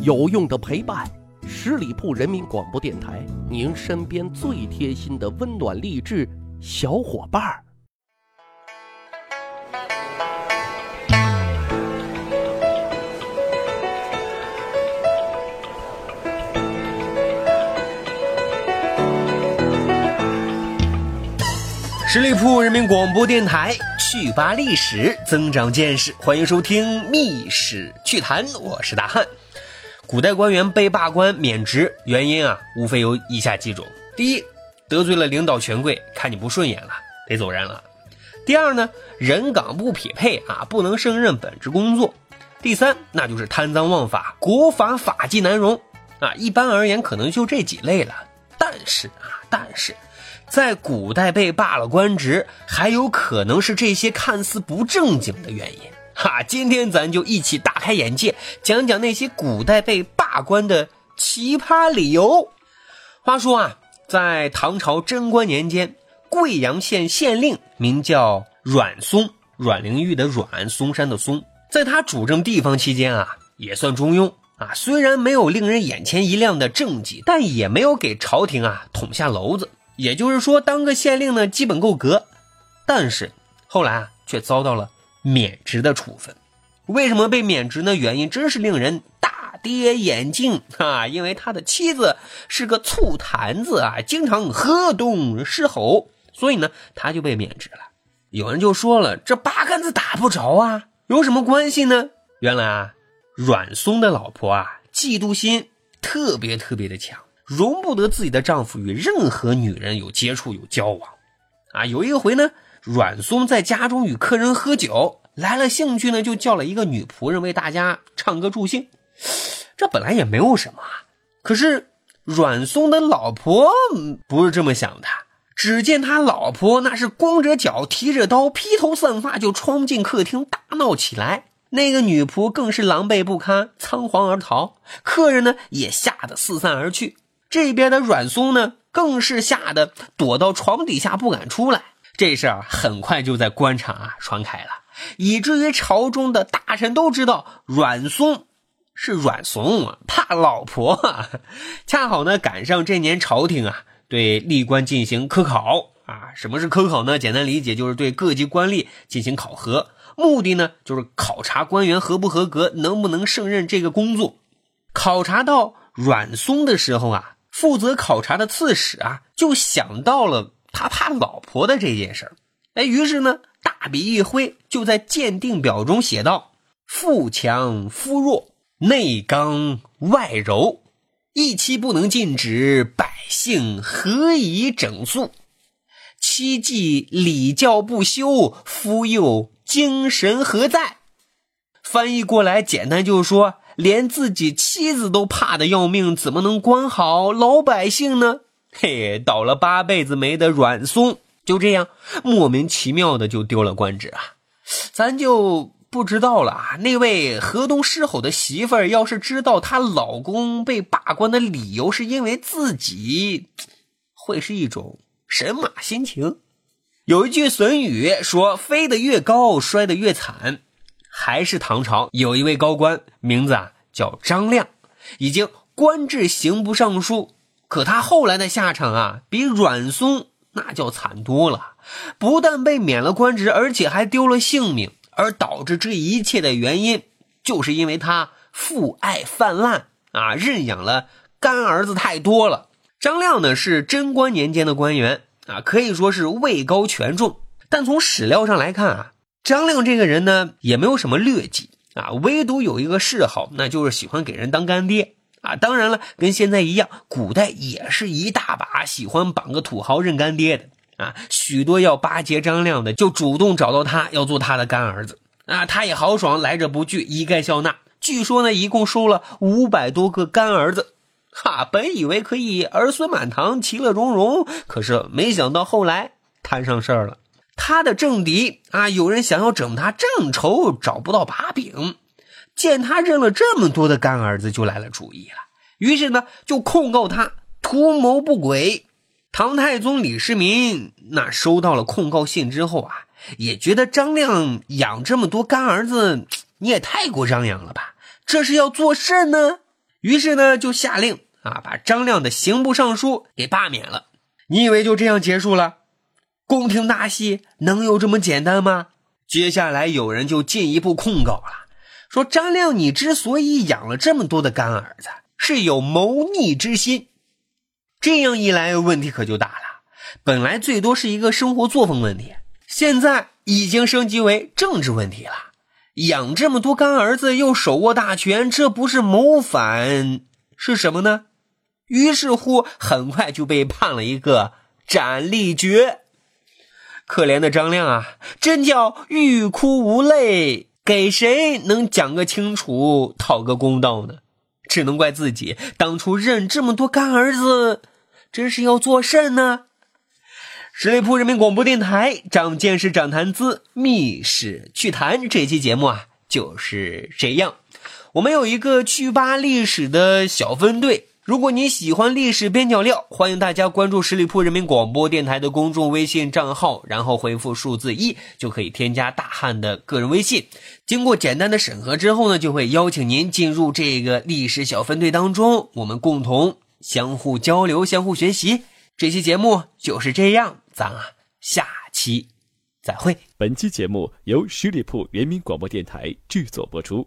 有用的陪伴，十里铺人民广播电台，您身边最贴心的温暖励志小伙伴儿。十里铺人民广播电台，趣吧历史，增长见识，欢迎收听《密史趣谈》，我是大汉。古代官员被罢官免职，原因啊，无非有以下几种：第一，得罪了领导权贵，看你不顺眼了，得走人了；第二呢，人岗不匹配啊，不能胜任本职工作；第三，那就是贪赃枉法，国法法纪难容啊。一般而言，可能就这几类了。但是啊，但是。在古代被罢了官职，还有可能是这些看似不正经的原因。哈，今天咱就一起大开眼界，讲讲那些古代被罢官的奇葩理由。话说啊，在唐朝贞观年间，贵阳县县令名叫阮松，阮玲玉的阮，嵩山的嵩，在他主政地方期间啊，也算中庸啊。虽然没有令人眼前一亮的政绩，但也没有给朝廷啊捅下娄子。也就是说，当个县令呢，基本够格，但是后来啊，却遭到了免职的处分。为什么被免职呢？原因真是令人大跌眼镜 啊！因为他的妻子是个醋坛子啊，经常喝东狮吼，所以呢，他就被免职了。有人就说了，这八竿子打不着啊，有什么关系呢？原来啊，阮松的老婆啊，嫉妒心特别特别的强。容不得自己的丈夫与任何女人有接触、有交往，啊，有一回呢，阮松在家中与客人喝酒，来了兴趣呢，就叫了一个女仆人为大家唱歌助兴。这本来也没有什么，可是阮松的老婆不是这么想的。只见他老婆那是光着脚、提着刀、披头散发就冲进客厅大闹起来，那个女仆更是狼狈不堪，仓皇而逃，客人呢也吓得四散而去。这边的阮松呢，更是吓得躲到床底下不敢出来。这事儿很快就在官场啊传开了，以至于朝中的大臣都知道阮松是阮怂，怕老婆。恰好呢赶上这年朝廷啊对吏官进行科考啊。什么是科考呢？简单理解就是对各级官吏进行考核，目的呢就是考察官员合不合格，能不能胜任这个工作。考察到阮松的时候啊。负责考察的刺史啊，就想到了他怕老婆的这件事儿，哎，于是呢，大笔一挥，就在鉴定表中写道：“富强夫弱，内刚外柔，一妻不能禁止，百姓何以整肃？妻既礼教不修，夫又精神何在？”翻译过来，简单就是说。连自己妻子都怕的要命，怎么能管好老百姓呢？嘿，倒了八辈子霉的阮松就这样莫名其妙的就丢了官职啊！咱就不知道了。那位河东狮吼的媳妇儿，要是知道她老公被罢官的理由是因为自己，会是一种神马心情？有一句损语说：“飞得越高，摔得越惨。”还是唐朝有一位高官，名字啊叫张亮，已经官至刑部尚书。可他后来的下场啊，比阮松那叫惨多了。不但被免了官职，而且还丢了性命。而导致这一切的原因，就是因为他父爱泛滥啊，认养了干儿子太多了。张亮呢是贞观年间的官员啊，可以说是位高权重。但从史料上来看啊。张亮这个人呢，也没有什么劣迹啊，唯独有一个嗜好，那就是喜欢给人当干爹啊。当然了，跟现在一样，古代也是一大把喜欢绑个土豪认干爹的啊。许多要巴结张亮的，就主动找到他，要做他的干儿子啊。他也豪爽，来者不拒，一概笑纳。据说呢，一共收了五百多个干儿子，哈，本以为可以儿孙满堂，其乐融融，可是没想到后来摊上事儿了。他的政敌啊，有人想要整他，正愁找不到把柄。见他认了这么多的干儿子，就来了主意了。于是呢，就控告他图谋不轨。唐太宗李世民那收到了控告信之后啊，也觉得张亮养这么多干儿子，你也太过张扬了吧？这是要做甚呢？于是呢，就下令啊，把张亮的刑部尚书给罢免了。你以为就这样结束了？宫廷大戏能有这么简单吗？接下来有人就进一步控告了，说张亮，你之所以养了这么多的干儿子，是有谋逆之心。这样一来，问题可就大了。本来最多是一个生活作风问题，现在已经升级为政治问题了。养这么多干儿子，又手握大权，这不是谋反是什么呢？于是乎，很快就被判了一个斩立决。可怜的张亮啊，真叫欲哭无泪，给谁能讲个清楚，讨个公道呢？只能怪自己当初认这么多干儿子，真是要做甚呢？十里铺人民广播电台长见识、长谈资、密史趣谈这期节目啊，就是这样。我们有一个趣吧历史的小分队。如果你喜欢历史边角料，欢迎大家关注十里铺人民广播电台的公众微信账号，然后回复数字一就可以添加大汉的个人微信。经过简单的审核之后呢，就会邀请您进入这个历史小分队当中，我们共同相互交流、相互学习。这期节目就是这样，咱啊下期再会。本期节目由十里铺人民广播电台制作播出。